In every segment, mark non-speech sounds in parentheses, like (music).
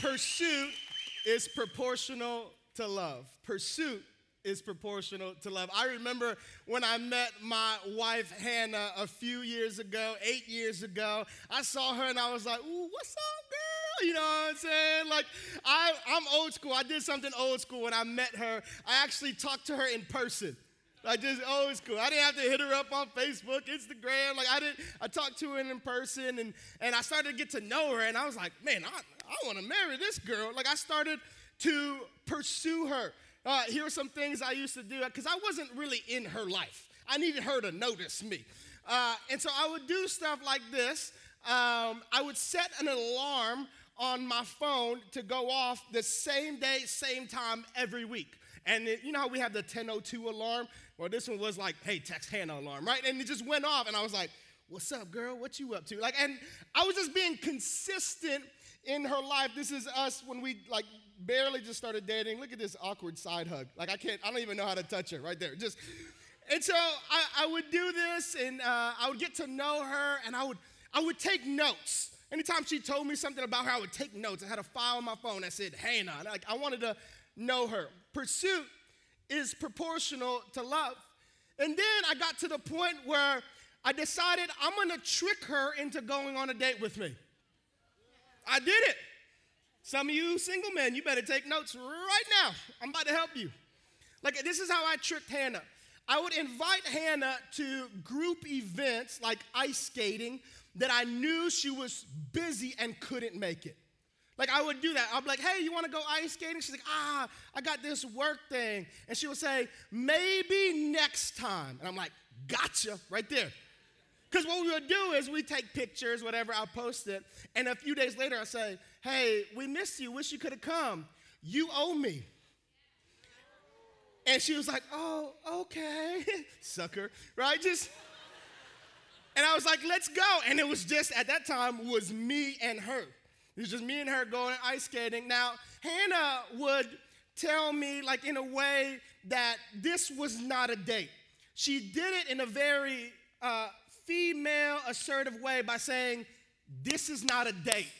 Pursuit is proportional to love. Pursuit is proportional to love. I remember when I met my wife Hannah a few years ago, eight years ago. I saw her and I was like, "Ooh, what's up, girl?" You know what I'm saying? Like, I, I'm old school. I did something old school when I met her. I actually talked to her in person. Like just oh, it's cool. I didn't have to hit her up on Facebook, Instagram. Like I didn't. I talked to her in person, and and I started to get to know her, and I was like, man, I I want to marry this girl. Like I started to pursue her. Uh, here are some things I used to do because I wasn't really in her life. I needed her to notice me. Uh, and so I would do stuff like this. Um, I would set an alarm on my phone to go off the same day, same time every week. And it, you know how we have the 1002 alarm? Well, this one was like, hey, text Hannah alarm, right? And it just went off, and I was like, what's up, girl? What you up to? Like, and I was just being consistent in her life. This is us when we like barely just started dating. Look at this awkward side hug. Like I can't, I don't even know how to touch her right there. Just, and so I, I would do this, and uh, I would get to know her, and I would, I would take notes. Anytime she told me something about her, I would take notes. I had a file on my phone that said Hannah. Like I wanted to know her. Pursuit is proportional to love. And then I got to the point where I decided I'm gonna trick her into going on a date with me. I did it. Some of you single men, you better take notes right now. I'm about to help you. Like, this is how I tricked Hannah. I would invite Hannah to group events like ice skating that I knew she was busy and couldn't make it. Like, I would do that. Be like, hey, you wanna go ice skating? She's like, ah, I got this work thing. And she would say, maybe next time. And I'm like, gotcha, right there. Because what we would do is we take pictures, whatever, I'll post it. And a few days later, I say, hey, we missed you. Wish you could have come. You owe me. And she was like, oh, okay. (laughs) Sucker, right? Just. And I was like, let's go. And it was just, at that time, was me and her. It was just me and her going ice skating. Now, Hannah would tell me, like, in a way that this was not a date. She did it in a very uh, female assertive way by saying, This is not a date.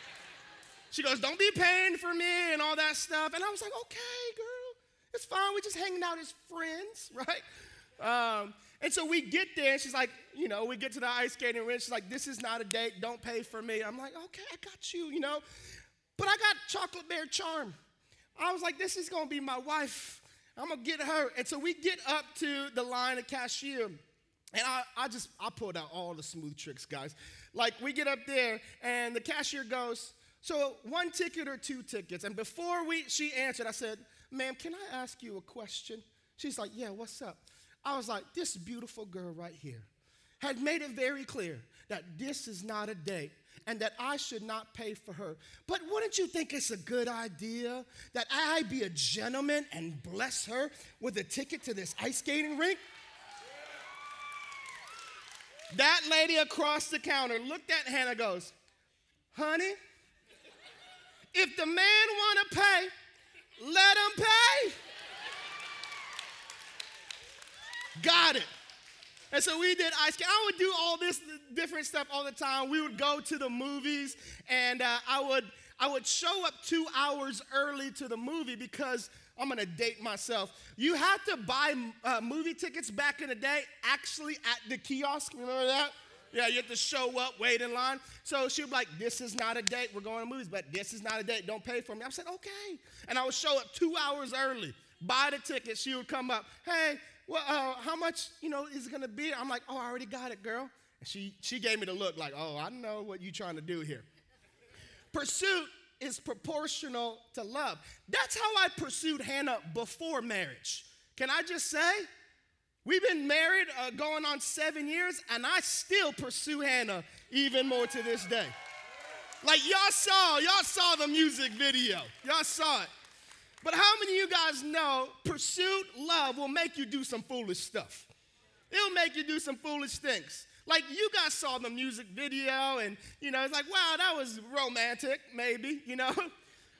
(laughs) she goes, Don't be paying for me and all that stuff. And I was like, Okay, girl, it's fine. We're just hanging out as friends, (laughs) right? Um, and so we get there, and she's like, you know, we get to the ice skating rink. She's like, this is not a date. Don't pay for me. I'm like, okay, I got you, you know. But I got chocolate bear charm. I was like, this is gonna be my wife. I'm gonna get her. And so we get up to the line of cashier. And I, I just, I pulled out all the smooth tricks, guys. Like, we get up there, and the cashier goes, So, one ticket or two tickets? And before we, she answered, I said, Ma'am, can I ask you a question? She's like, Yeah, what's up? I was like, This beautiful girl right here had made it very clear that this is not a date and that I should not pay for her. But wouldn't you think it's a good idea that I be a gentleman and bless her with a ticket to this ice skating rink? That lady across the counter looked at Hannah goes, honey, if the man wanna pay, let him pay. Got it. And so we did ice skating. I would do all this different stuff all the time. We would go to the movies, and uh, I would I would show up two hours early to the movie because I'm gonna date myself. You had to buy uh, movie tickets back in the day, actually at the kiosk. Remember that? Yeah, you have to show up, wait in line. So she'd be like, This is not a date. We're going to movies, but this is not a date. Don't pay for me. I said, Okay. And I would show up two hours early, buy the ticket. She would come up, Hey, well, uh, how much, you know, is it gonna be? I'm like, Oh, I already got it, girl. And she, she gave me the look like, Oh, I know what you're trying to do here. Pursuit is proportional to love. That's how I pursued Hannah before marriage. Can I just say? We've been married uh, going on seven years, and I still pursue Hannah even more to this day. Like y'all saw, y'all saw the music video. Y'all saw it. But how many of you guys know pursuit love will make you do some foolish stuff? It'll make you do some foolish things. Like you guys saw the music video, and you know, it's like, wow, that was romantic, maybe, you know. (laughs)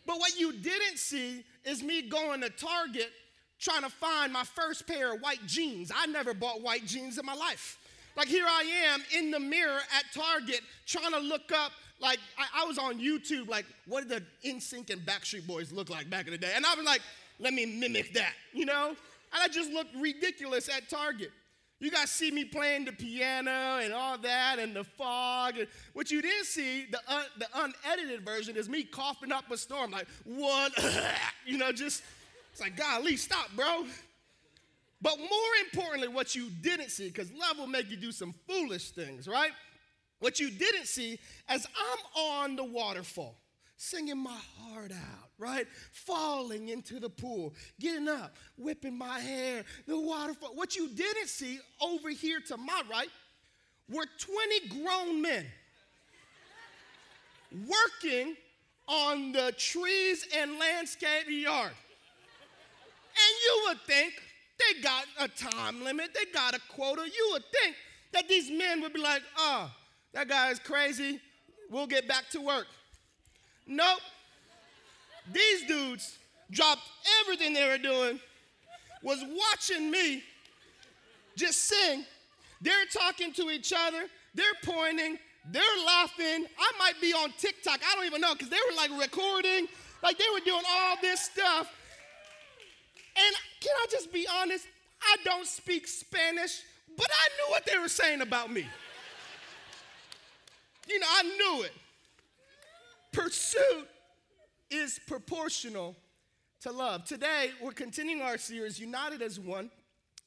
But what you didn't see is me going to Target trying to find my first pair of white jeans. I never bought white jeans in my life. Like here I am in the mirror at Target trying to look up like I, I was on YouTube, like, what did the NSYNC and Backstreet Boys look like back in the day? And I was like, let me mimic that, you know? And I just looked ridiculous at Target. You guys see me playing the piano and all that and the fog. And what you didn't see, the, un, the unedited version, is me coughing up a storm, like, one, (laughs) you know, just, it's like, golly, stop, bro. But more importantly, what you didn't see, because love will make you do some foolish things, right? What you didn't see, as I'm on the waterfall, singing my heart out, right? Falling into the pool, getting up, whipping my hair, the waterfall. What you didn't see over here to my right were 20 grown men working on the trees and landscape yard. And you would think they got a time limit, they got a quota. You would think that these men would be like, oh, that guy is crazy, we'll get back to work. Nope. These dudes dropped everything they were doing, was watching me just sing. They're talking to each other, they're pointing, they're laughing. I might be on TikTok, I don't even know, because they were like recording, like they were doing all this stuff. And can I just be honest? I don't speak Spanish, but I knew what they were saying about me. You know, I knew it. Pursuit is proportional to love. Today, we're continuing our series, United as One,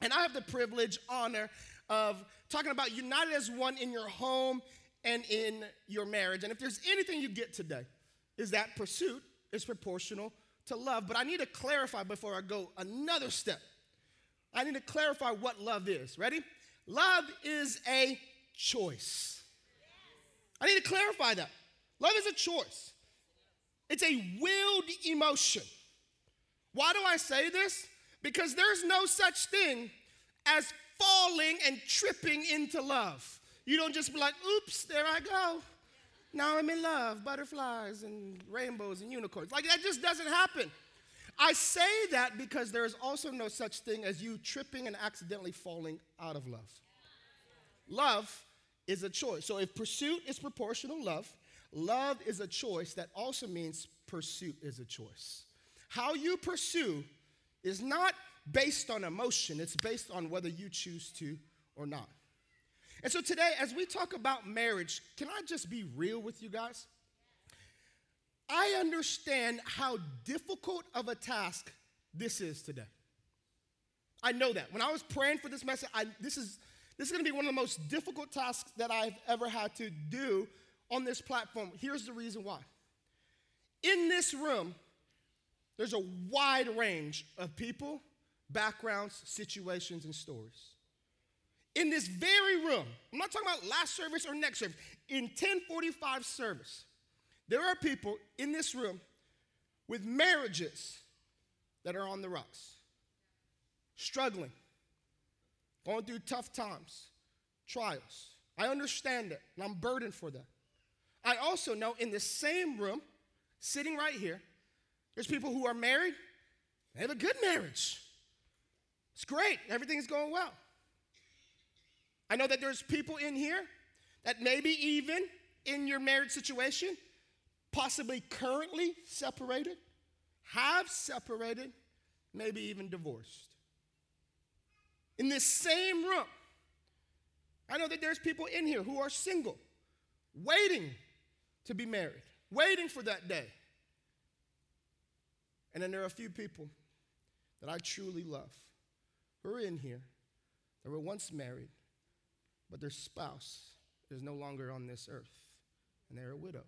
and I have the privilege, honor of talking about united as one in your home and in your marriage. And if there's anything you get today, is that pursuit is proportional to love. But I need to clarify before I go another step. I need to clarify what love is. Ready? Love is a choice. I need to clarify that. Love is a choice, it's a willed emotion. Why do I say this? Because there's no such thing as falling and tripping into love. You don't just be like, oops, there I go. Now I'm in love, butterflies and rainbows and unicorns. Like that just doesn't happen. I say that because there is also no such thing as you tripping and accidentally falling out of love. Love is a choice. So if pursuit is proportional love, love is a choice that also means pursuit is a choice. How you pursue is not based on emotion, it's based on whether you choose to or not. And so today, as we talk about marriage, can I just be real with you guys? I understand how difficult of a task this is today. I know that. When I was praying for this message, I, this is this is going to be one of the most difficult tasks that I've ever had to do on this platform. Here's the reason why. In this room, there's a wide range of people, backgrounds, situations, and stories in this very room, I'm not talking about last service or next service, in 1045 service, there are people in this room with marriages that are on the rocks, struggling, going through tough times, trials. I understand that, and I'm burdened for that. I also know in the same room, sitting right here, there's people who are married, they have a good marriage. It's great, everything's going well. I know that there's people in here that maybe even in your marriage situation, possibly currently separated, have separated, maybe even divorced. In this same room, I know that there's people in here who are single, waiting to be married, waiting for that day. And then there are a few people that I truly love who are in here that were once married but their spouse is no longer on this earth, and they're widowed.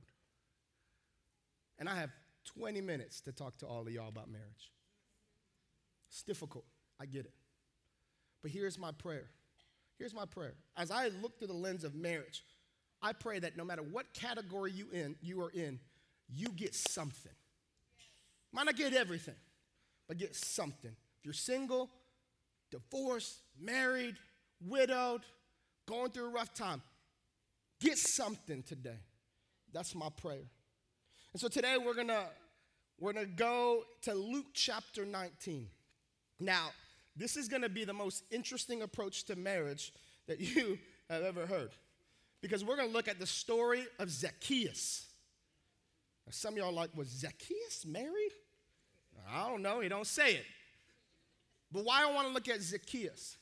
And I have 20 minutes to talk to all of y'all about marriage. It's difficult, I get it. But here's my prayer. Here's my prayer. As I look through the lens of marriage, I pray that no matter what category you in, you are in, you get something. Might not get everything, but get something. If you're single, divorced, married, widowed, going through a rough time, get something today. That's my prayer. And so today we're gonna we're gonna go to Luke chapter 19. Now, this is gonna be the most interesting approach to marriage that (laughs) you have ever heard. because we're going to look at the story of Zacchaeus. Now, some of y'all like, was Zacchaeus married? I don't know, he don't say it. But why I want to look at Zacchaeus?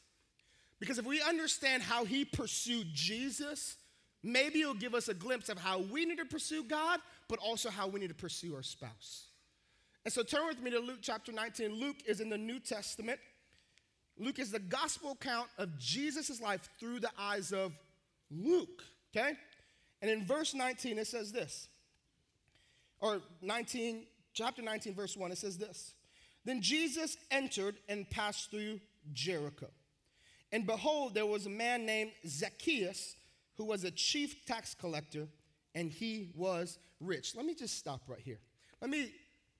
Because if we understand how he pursued Jesus, maybe it'll give us a glimpse of how we need to pursue God, but also how we need to pursue our spouse. And so turn with me to Luke chapter 19. Luke is in the New Testament. Luke is the gospel account of Jesus' life through the eyes of Luke, okay? And in verse 19, it says this, or 19, chapter 19, verse 1, it says this Then Jesus entered and passed through Jericho. And behold, there was a man named Zacchaeus who was a chief tax collector, and he was rich. Let me just stop right here. Let me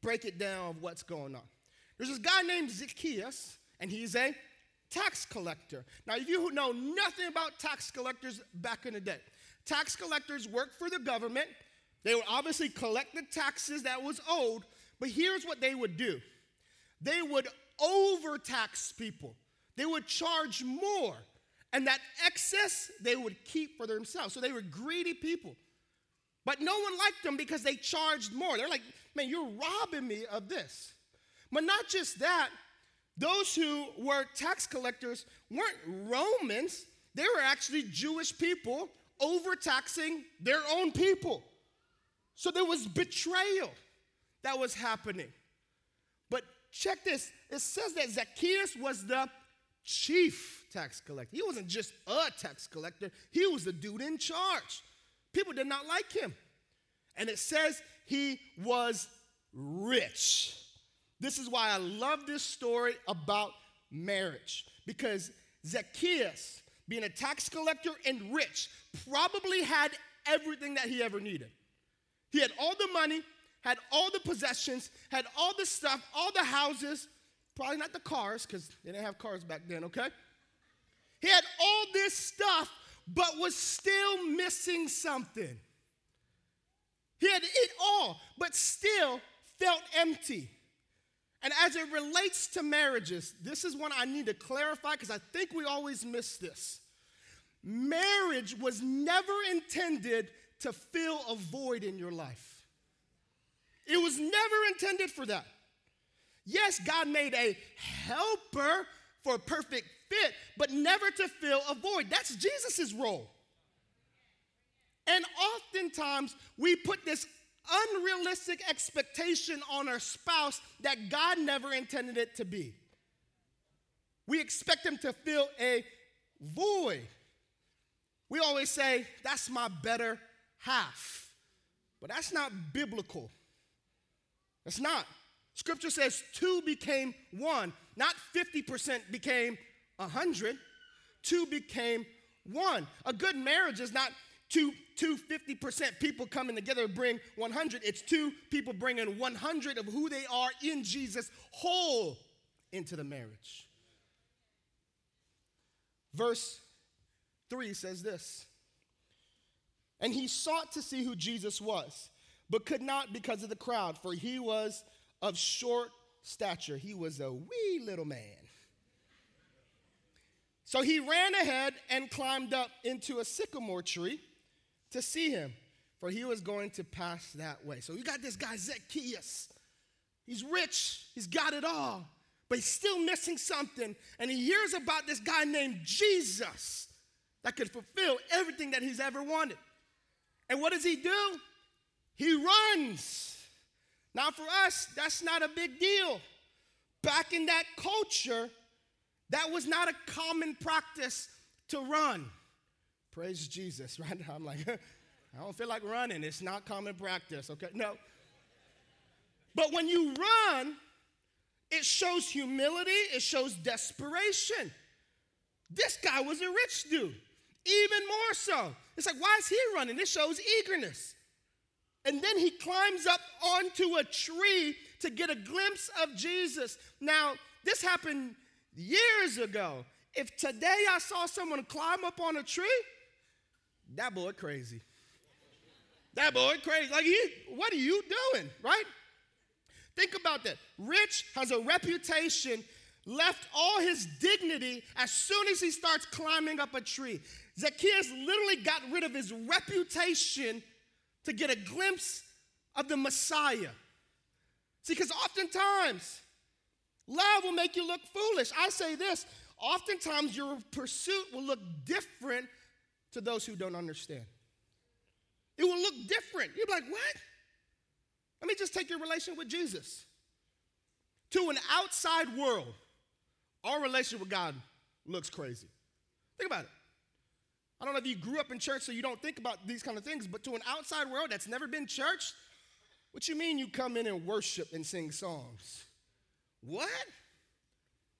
break it down of what's going on. There's this guy named Zacchaeus, and he's a tax collector. Now, if you know nothing about tax collectors back in the day, tax collectors worked for the government. They would obviously collect the taxes that was owed, but here's what they would do they would overtax people, they would charge more, and that excess they would keep for themselves. So they were greedy people. But no one liked them because they charged more. They're like, man, you're robbing me of this. But not just that, those who were tax collectors weren't Romans, they were actually Jewish people overtaxing their own people. So there was betrayal that was happening. But check this it says that Zacchaeus was the chief tax collector. He wasn't just a tax collector, he was the dude in charge. People did not like him. And it says he was rich. This is why I love this story about marriage because Zacchaeus, being a tax collector and rich, probably had everything that he ever needed. He had all the money, had all the possessions, had all the stuff, all the houses, probably not the cars because they didn't have cars back then, okay? He had all this stuff, but was still missing something. He had it all, but still felt empty. And as it relates to marriages, this is one I need to clarify because I think we always miss this. Marriage was never intended to fill a void in your life, it was never intended for that. Yes, God made a helper for a perfect fit, but never to fill a void. That's Jesus' role. And oftentimes we put this unrealistic expectation on our spouse that God never intended it to be. We expect them to fill a void. We always say, that's my better half. But that's not biblical. That's not. Scripture says two became one, not 50% became 100. Two became one. A good marriage is not two, two 50% people coming together to bring 100. It's two people bringing 100 of who they are in Jesus whole into the marriage. Verse 3 says this And he sought to see who Jesus was, but could not because of the crowd, for he was of short stature. He was a wee little man. So he ran ahead and climbed up into a sycamore tree to see him, for he was going to pass that way. So you got this guy, Zacchaeus. He's rich, he's got it all, but he's still missing something. And he hears about this guy named Jesus that could fulfill everything that he's ever wanted. And what does he do? He runs. Now, for us, that's not a big deal. Back in that culture, that was not a common practice to run. Praise Jesus. (laughs) Right now, I'm like, (laughs) I don't feel like running. It's not common practice, okay? No. But when you run, it shows humility, it shows desperation. This guy was a rich dude, even more so. It's like, why is he running? This shows eagerness. And then he climbs up onto a tree to get a glimpse of Jesus. Now, this happened years ago. If today I saw someone climb up on a tree, that boy crazy. That boy crazy. Like, he, what are you doing, right? Think about that. Rich has a reputation, left all his dignity as soon as he starts climbing up a tree. Zacchaeus literally got rid of his reputation to get a glimpse of the Messiah. See, because oftentimes, love will make you look foolish. I say this oftentimes, your pursuit will look different to those who don't understand. It will look different. You'll be like, what? Let me just take your relation with Jesus. To an outside world, our relationship with God looks crazy. Think about it. I don't know if you grew up in church so you don't think about these kind of things, but to an outside world that's never been church, what you mean you come in and worship and sing songs? What?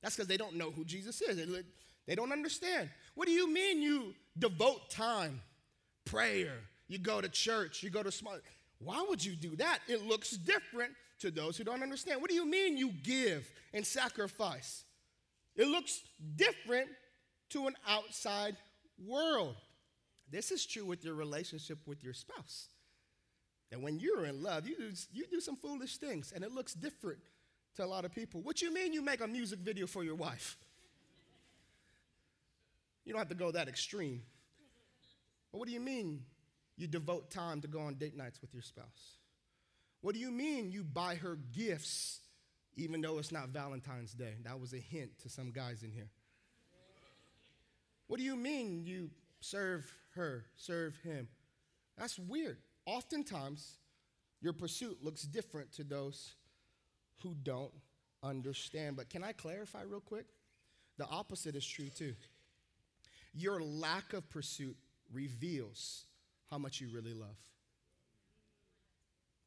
That's because they don't know who Jesus is. They, they don't understand. What do you mean you devote time, prayer, you go to church, you go to small. Why would you do that? It looks different to those who don't understand. What do you mean you give and sacrifice? It looks different to an outside world. This is true with your relationship with your spouse. And when you're in love, you do, you do some foolish things, and it looks different to a lot of people. What do you mean you make a music video for your wife? You don't have to go that extreme. But what do you mean you devote time to go on date nights with your spouse? What do you mean you buy her gifts even though it's not Valentine's Day? That was a hint to some guys in here. What do you mean you serve her, serve him? That's weird. Oftentimes, your pursuit looks different to those who don't understand. But can I clarify real quick? The opposite is true too. Your lack of pursuit reveals how much you really love.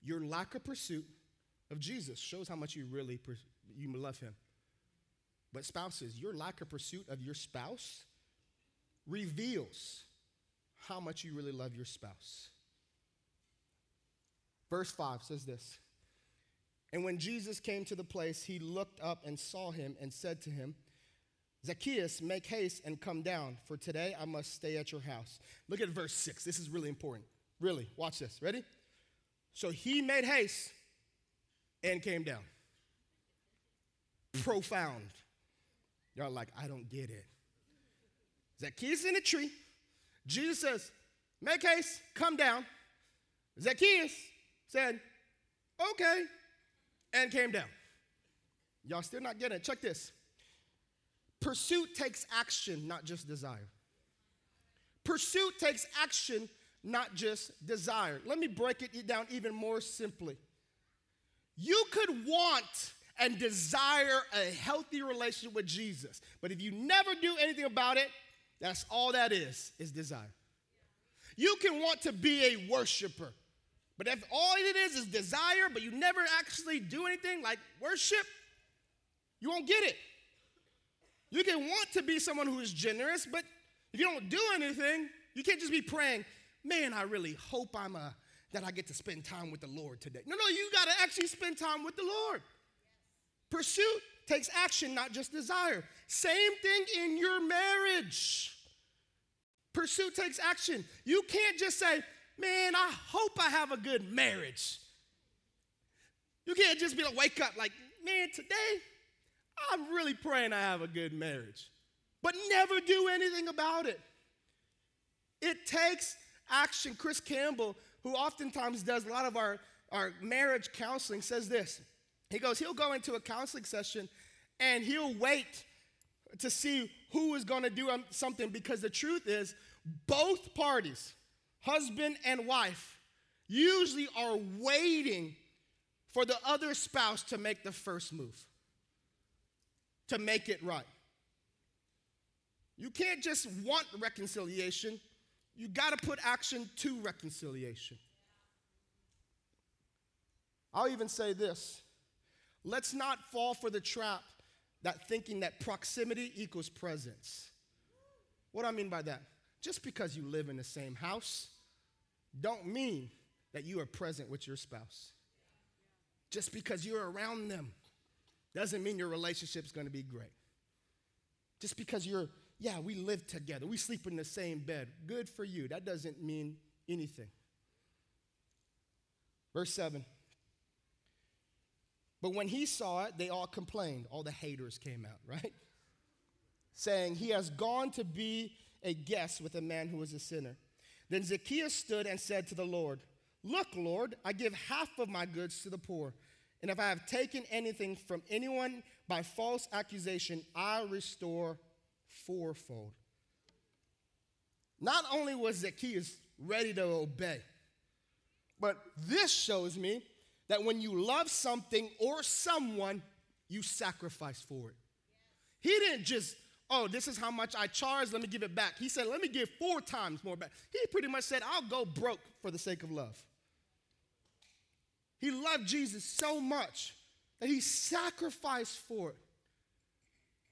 Your lack of pursuit of Jesus shows how much you really you love him. But spouses, your lack of pursuit of your spouse reveals how much you really love your spouse. Verse 5 says this And when Jesus came to the place, he looked up and saw him and said to him, Zacchaeus, make haste and come down, for today I must stay at your house. Look at verse 6. This is really important. Really, watch this. Ready? So he made haste and came down. Profound. Y'all like, I don't get it. Zacchaeus in a tree. Jesus says, Make haste, come down. Zacchaeus said, Okay, and came down. Y'all still not getting it. Check this. Pursuit takes action, not just desire. Pursuit takes action, not just desire. Let me break it down even more simply. You could want and desire a healthy relationship with Jesus, but if you never do anything about it, that's all that is, is desire. You can want to be a worshiper, but if all it is is desire, but you never actually do anything like worship, you won't get it. You can want to be someone who is generous, but if you don't do anything, you can't just be praying, man, I really hope I'm a, that I get to spend time with the Lord today. No, no, you got to actually spend time with the Lord. Pursuit takes action, not just desire. Same thing in your marriage. Pursuit takes action. You can't just say, man, I hope I have a good marriage. You can't just be like, wake up like, man, today I'm really praying I have a good marriage, but never do anything about it. It takes action. Chris Campbell, who oftentimes does a lot of our, our marriage counseling, says this. He goes, he'll go into a counseling session and he'll wait to see who is going to do um, something because the truth is, both parties, husband and wife, usually are waiting for the other spouse to make the first move to make it right. You can't just want reconciliation, you got to put action to reconciliation. I'll even say this let's not fall for the trap that thinking that proximity equals presence. What do I mean by that? Just because you live in the same house don't mean that you are present with your spouse. Just because you're around them doesn't mean your relationship's going to be great. Just because you're, yeah, we live together, we sleep in the same bed, good for you. That doesn't mean anything. Verse 7. But when he saw it, they all complained. All the haters came out, right? Saying, He has gone to be a guest with a man who is a sinner. Then Zacchaeus stood and said to the Lord, Look, Lord, I give half of my goods to the poor. And if I have taken anything from anyone by false accusation, I restore fourfold. Not only was Zacchaeus ready to obey, but this shows me that when you love something or someone, you sacrifice for it. He didn't just, oh, this is how much I charge, let me give it back. He said, let me give four times more back. He pretty much said, I'll go broke for the sake of love. He loved Jesus so much that he sacrificed for it.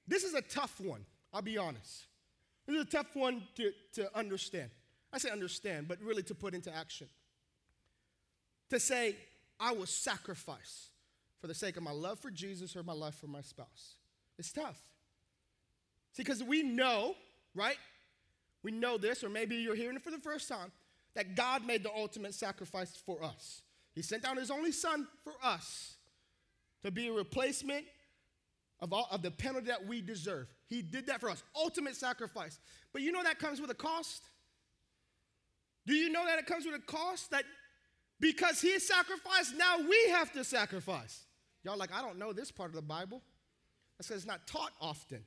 This is a tough one, I'll be honest. This is a tough one to, to understand. I say understand, but really to put into action. To say, I will sacrifice for the sake of my love for Jesus or my love for my spouse. It's tough. See, because we know, right? We know this, or maybe you're hearing it for the first time, that God made the ultimate sacrifice for us. He sent down his only son for us to be a replacement of, all, of the penalty that we deserve. He did that for us, ultimate sacrifice. But you know that comes with a cost? Do you know that it comes with a cost? That because he sacrificed, now we have to sacrifice. Y'all like, I don't know this part of the Bible. That's because it's not taught often.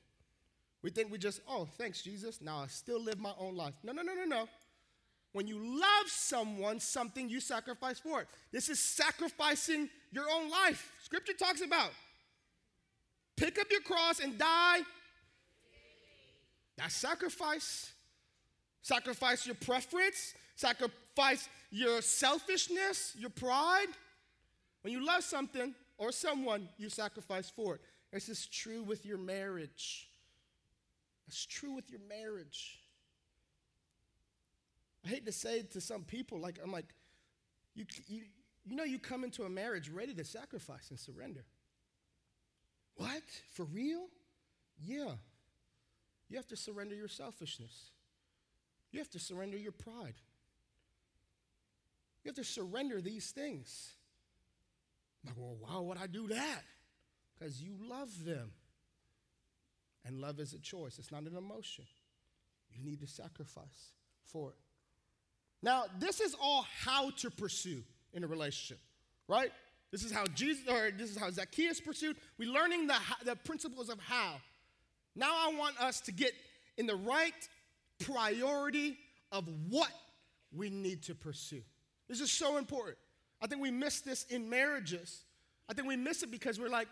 We think we just, oh, thanks, Jesus. Now I still live my own life. No, no, no, no, no. When you love someone, something you sacrifice for it. This is sacrificing your own life. Scripture talks about pick up your cross and die. That's sacrifice. Sacrifice your preference, sacrifice your selfishness, your pride. When you love something or someone, you sacrifice for it. This is true with your marriage. It's true with your marriage. I hate to say it to some people, like, I'm like, you, you, you know, you come into a marriage ready to sacrifice and surrender. What? For real? Yeah. You have to surrender your selfishness. You have to surrender your pride. You have to surrender these things. I'm like, well, why would I do that? Because you love them. And love is a choice, it's not an emotion. You need to sacrifice for it. Now, this is all how to pursue in a relationship, right? This is how Jesus, or this is how Zacchaeus pursued. We're learning the, the principles of how. Now I want us to get in the right priority of what we need to pursue. This is so important. I think we miss this in marriages. I think we miss it because we're like,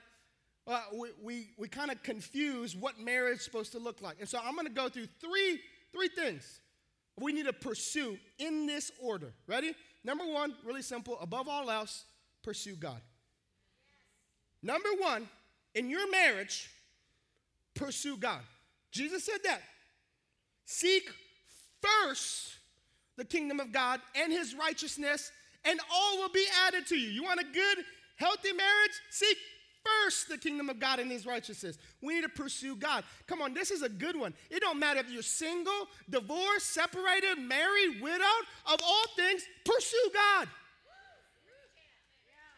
uh, we, we, we kind of confuse what marriage is supposed to look like. And so I'm going to go through three, three things we need to pursue in this order. Ready? Number one, really simple, above all else, pursue God. Number one, in your marriage, pursue God. Jesus said that. Seek first the kingdom of God and his righteousness, and all will be added to you. You want a good, healthy marriage? Seek first the kingdom of God and his righteousness. We need to pursue God. Come on, this is a good one. It don't matter if you're single, divorced, separated, married, widowed, of all things, pursue God.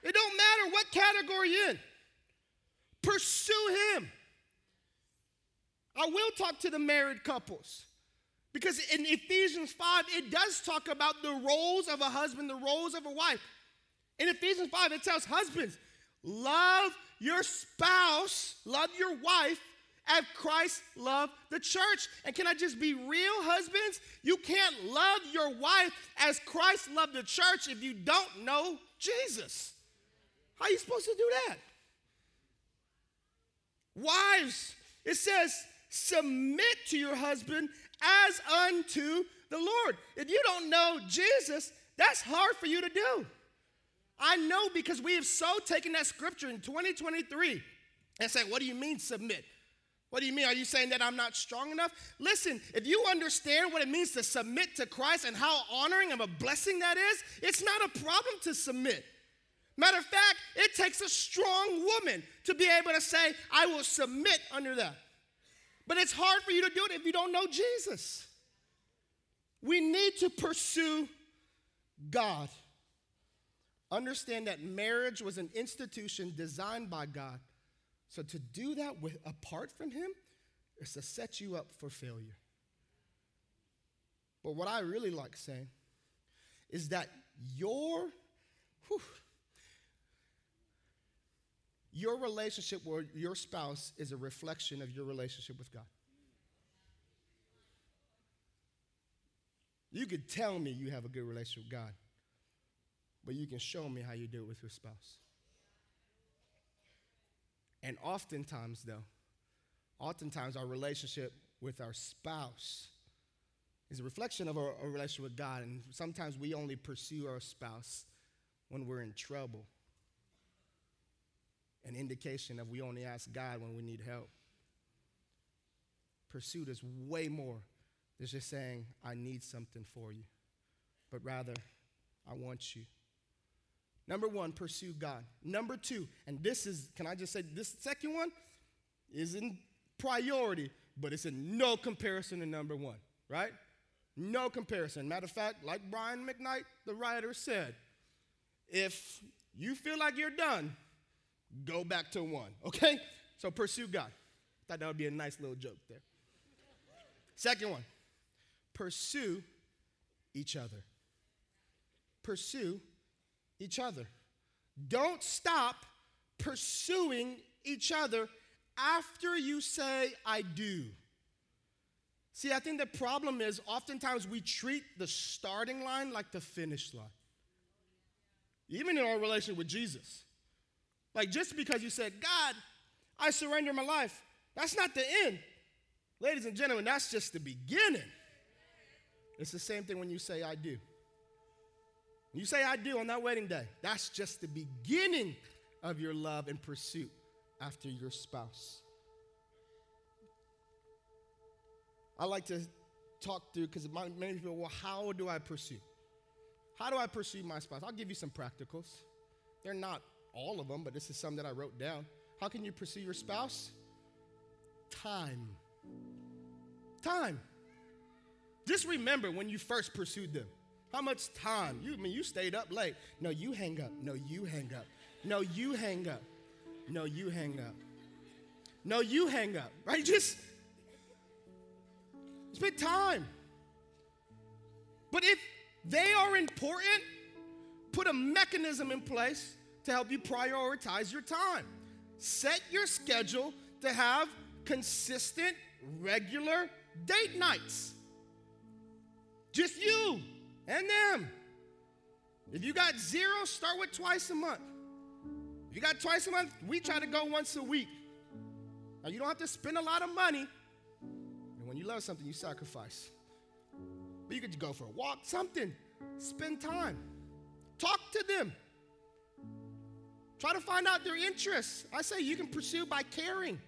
It don't matter what category you're in. Pursue him. I will talk to the married couples. Because in Ephesians 5, it does talk about the roles of a husband, the roles of a wife. In Ephesians 5, it tells husbands, love your spouse, love your wife as Christ loved the church. And can I just be real, husbands? You can't love your wife as Christ loved the church if you don't know Jesus. How are you supposed to do that? Wives, it says, submit to your husband as unto the Lord. If you don't know Jesus, that's hard for you to do. I know because we have so taken that scripture in 2023 and say, What do you mean submit? What do you mean? Are you saying that I'm not strong enough? Listen, if you understand what it means to submit to Christ and how honoring of a blessing that is, it's not a problem to submit. Matter of fact, it takes a strong woman to be able to say, I will submit under that. But it's hard for you to do it if you don't know Jesus. We need to pursue God. Understand that marriage was an institution designed by God. So to do that with apart from him is to set you up for failure. But what I really like saying is that your whew, your relationship with your spouse is a reflection of your relationship with God. You could tell me you have a good relationship with God, but you can show me how you do it with your spouse. And oftentimes, though, oftentimes our relationship with our spouse is a reflection of our, our relationship with God. And sometimes we only pursue our spouse when we're in trouble. An indication of we only ask God when we need help. Pursuit is way more than just saying, I need something for you, but rather, I want you. Number one, pursue God. Number two, and this is, can I just say, this second one is in priority, but it's in no comparison to number one, right? No comparison. Matter of fact, like Brian McKnight, the writer, said, if you feel like you're done, go back to one, (laughs) okay? So pursue God. Thought that would be a nice little joke there. Second one, pursue each other. Pursue each other. Don't stop pursuing each other after you say, I do. See, I think the problem is oftentimes we treat the starting line like the finish line. Even in our relationship with Jesus. Like just because you said, God, I surrender my life, that's not the end. Ladies and gentlemen, that's just the beginning. It's the same thing when you say, I do. You say, I do on that wedding day. That's just the beginning of your love and pursuit after your spouse. I like to talk through because many people, well, how do I pursue? How do I pursue my spouse? I'll give you some practicals. They're not all of them, but this is some that I wrote down. How can you pursue your spouse? Time. Time. Just remember when you first pursued them. How much time? You I mean you stayed up late. No, you hang up. No, you hang up. No, you hang up. No, you hang up. No, you hang up. Right? (laughs) Just spend time. But if they are important, put a mechanism in place to help you prioritize your time. Set your schedule to have consistent, regular date nights. Just you and them. If you got zero, start with twice a month. If you got twice a month, we try to go once a week. Now, you don't have to spend a lot of money. And when you love something, you sacrifice. But you could go for a walk, something. Spend time. Talk to them. Try to find out their interests. I say you can pursue by caring.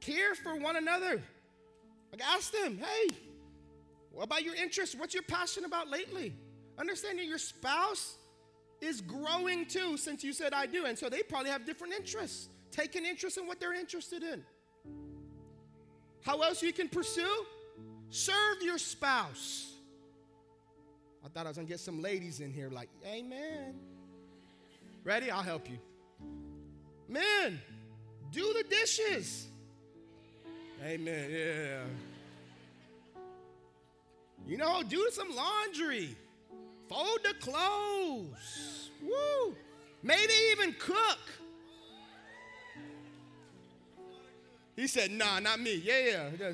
Care for one another. Like ask them, hey, about your interests? What's your passion about lately? Understanding your spouse is growing too since you said I do. And so they probably have different interests. Take an interest in what they're interested in. How else you can pursue? Serve your spouse. I thought I was gonna get some ladies in here like, amen. Ready? I'll help you. Men, do the dishes. Amen. Yeah. You know, do some laundry, fold the clothes. Woo! Maybe even cook. He said, Nah, not me. Yeah, yeah.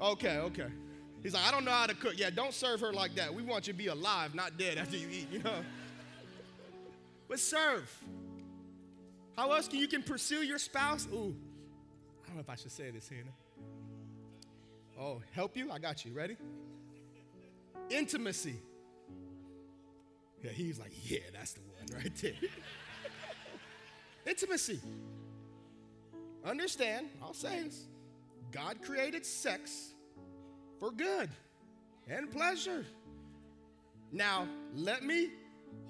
Okay, okay. He's like, I don't know how to cook. Yeah, don't serve her like that. We want you to be alive, not dead after you eat, you know? But serve. How else can you can pursue your spouse? Ooh, I don't know if I should say this, Hannah. Oh, help you? I got you. Ready? Intimacy. Yeah, he's like, yeah, that's the one right there. (laughs) Intimacy. Understand, I'll say this God created sex for good and pleasure. Now, let me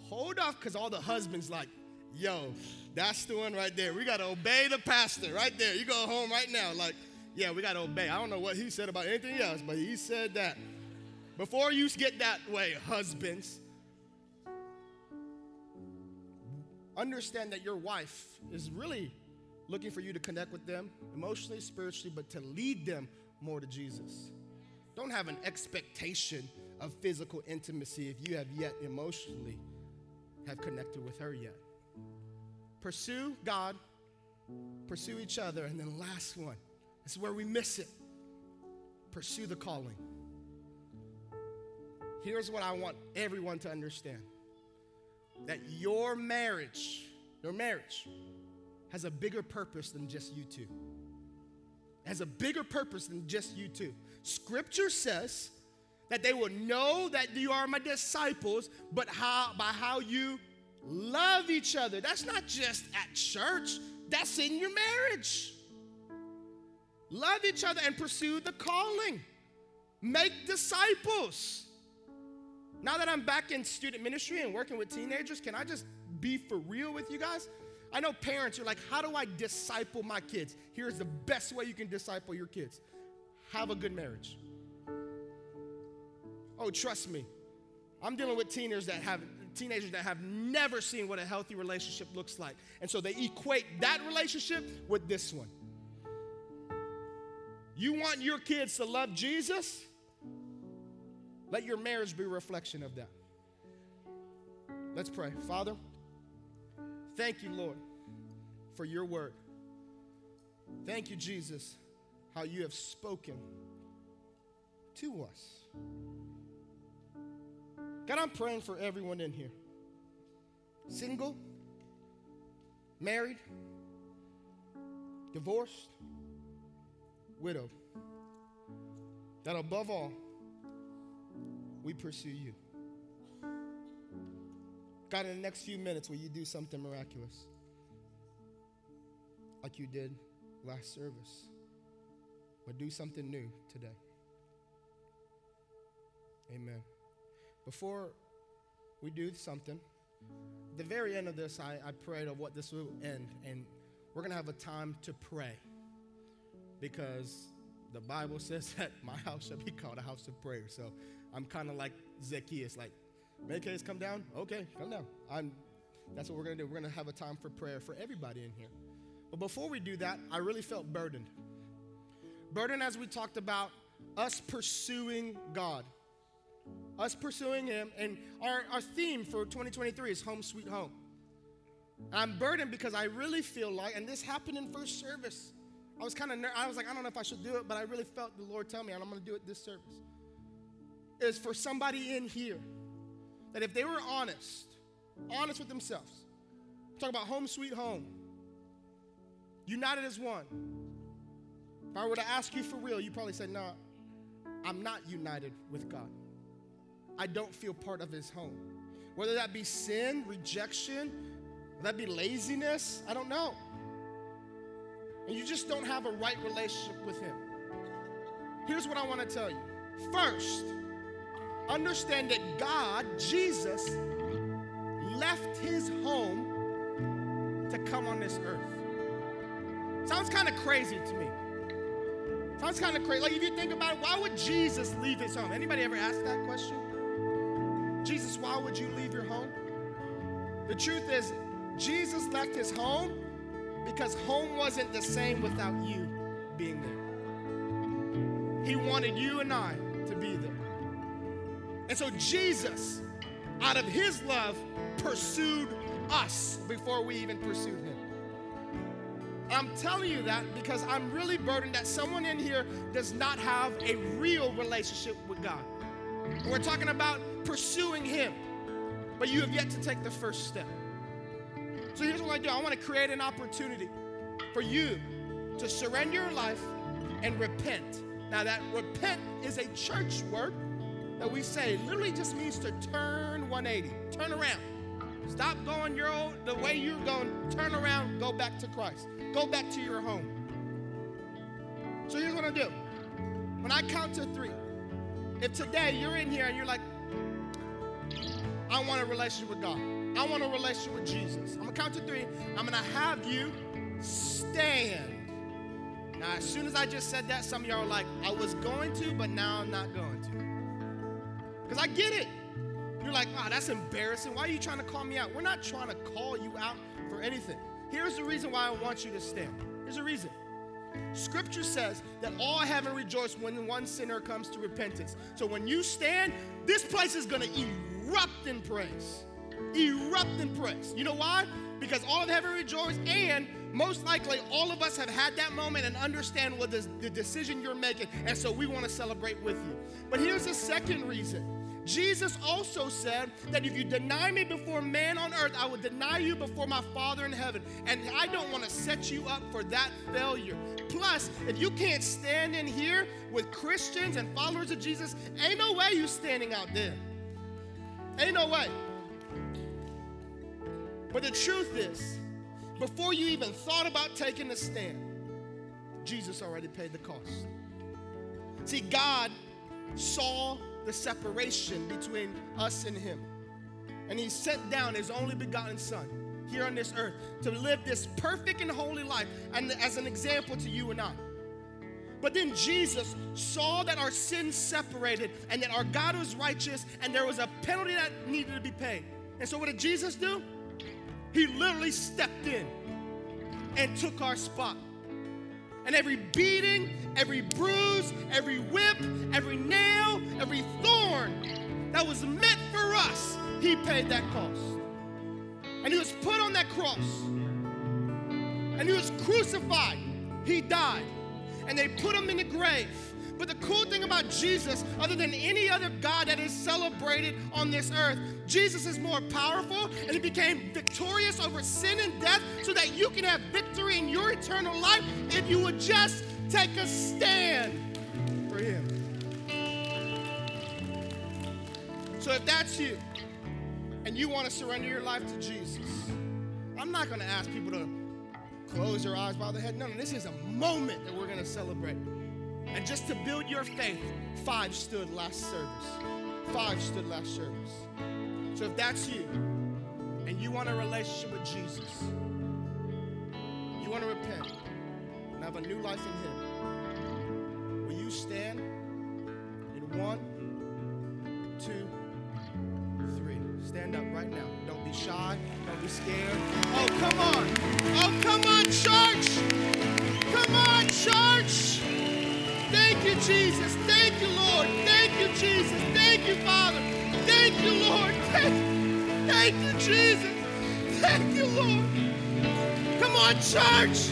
hold off because all the husbands, like, yo, that's the one right there. We got to obey the pastor right there. You go home right now, like, yeah, we got to obey. I don't know what he said about anything else, but he said that. Before you get that way, husbands, understand that your wife is really looking for you to connect with them emotionally, spiritually, but to lead them more to Jesus. Don't have an expectation of physical intimacy if you have yet emotionally have connected with her yet. Pursue God, pursue each other, and then last one. This is where we miss it. Pursue the calling. Here's what I want everyone to understand that your marriage, your marriage, has a bigger purpose than just you two. It has a bigger purpose than just you two. Scripture says that they will know that you are my disciples, but how by how you love each other. That's not just at church, that's in your marriage. Love each other and pursue the calling. Make disciples. Now that I'm back in student ministry and working with teenagers, can I just be for real with you guys? I know parents are like, how do I disciple my kids? Here's the best way you can disciple your kids have a good marriage. Oh, trust me. I'm dealing with teenagers that have teenagers that have never seen what a healthy relationship looks like. And so they equate that relationship with this one. You want your kids to love Jesus? Let your marriage be a reflection of that. Let's pray. Father, thank you, Lord, for your word. Thank you, Jesus, how you have spoken to us. God, I'm praying for everyone in here single, married, divorced, widowed. That above all, we pursue you. God, in the next few minutes, will you do something miraculous? Like you did last service. But do something new today. Amen. Before we do something, the very end of this, I, I prayed of what this will end, and we're going to have a time to pray because the Bible says (laughs) that my house shall be called a house of prayer. So I'm kind of like Zacchaeus, like, make case come down? Okay, come down. I'm, that's what we're going to do. We're going to have a time for prayer for everybody in here. But before we do that, I really felt burdened. Burdened as we talked about us pursuing God, us pursuing Him. And our, our theme for 2023 is Home Sweet Home. I'm burdened because I really feel like, and this happened in first service. I was kind of, ner- I was like, I don't know if I should do it, but I really felt the Lord tell me, and I'm going to do it this service. Is for somebody in here that if they were honest, honest with themselves, talk about home sweet home, united as one. If I were to ask you for real, you probably say, No, I'm not united with God. I don't feel part of His home. Whether that be sin, rejection, that be laziness, I don't know. And you just don't have a right relationship with Him. Here's what I want to tell you. First, understand that God, Jesus, left His home to come on this earth. Sounds kind of crazy to me. Sounds kind of crazy. Like if you think about it, why would Jesus leave his home? Anybody ever ask that question? Jesus, why would you leave your home? The truth is, Jesus left his home because home wasn't the same without you being there. He wanted you and I to be there. And so Jesus, out of his love, pursued us before we even pursued him. I'm telling you that because I'm really burdened that someone in here does not have a real relationship with God. We're talking about pursuing Him, but you have yet to take the first step. So here's what I do I want to create an opportunity for you to surrender your life and repent. Now, that repent is a church word that we say literally just means to turn 180, turn around. Stop going your own, the way you're going, turn around, go back to Christ. Go back to your home. So here's what I do. When I count to three, if today you're in here and you're like, I want a relationship with God. I want a relationship with Jesus. I'm gonna count to three. I'm gonna have you stand. Now, as soon as I just said that, some of y'all are like, I was going to, but now I'm not going to. Because I get it. You're like, oh, that's embarrassing. Why are you trying to call me out? We're not trying to call you out for anything. Here's the reason why I want you to stand. Here's the reason. Scripture says that all heaven rejoices when one sinner comes to repentance. So when you stand, this place is going to erupt in praise. Erupt in praise. You know why? Because all of heaven rejoices, and most likely all of us have had that moment and understand what the, the decision you're making. And so we want to celebrate with you. But here's the second reason Jesus also said that if you deny me before man on earth, I will deny you before my Father in heaven. And I don't want to set you up for that failure. Plus, if you can't stand in here with Christians and followers of Jesus, ain't no way you standing out there. Ain't no way. But the truth is, before you even thought about taking a stand, Jesus already paid the cost. See, God saw the separation between us and Him. And He sent down His only begotten Son here on this earth to live this perfect and holy life and as an example to you and I. But then Jesus saw that our sins separated and that our God was righteous and there was a penalty that needed to be paid. And so, what did Jesus do? He literally stepped in and took our spot. And every beating, every bruise, every whip, every nail, every thorn that was meant for us, he paid that cost. And he was put on that cross. And he was crucified. He died. And they put him in the grave. But the cool thing about Jesus, other than any other God that is celebrated on this earth, Jesus is more powerful and he became victorious over sin and death so that you can have victory in your eternal life if you would just take a stand for him. So if that's you and you want to surrender your life to Jesus, I'm not going to ask people to close their eyes, bow their head. No, no, this is a moment that we're going to celebrate. And just to build your faith, five stood last service. Five stood last service. So if that's you, and you want a relationship with Jesus, you want to repent and have a new life in Him, will you stand in one, two, three? Stand up right now. Don't be shy. Don't be scared. Oh, come on. Oh, come on, church. Come on, church. Thank you, Jesus. Thank you, Lord. Thank you, Jesus. Thank you, Father. Thank you, Lord. Thank, (laughs) thank you, Jesus. Thank you, Lord. Come on, church.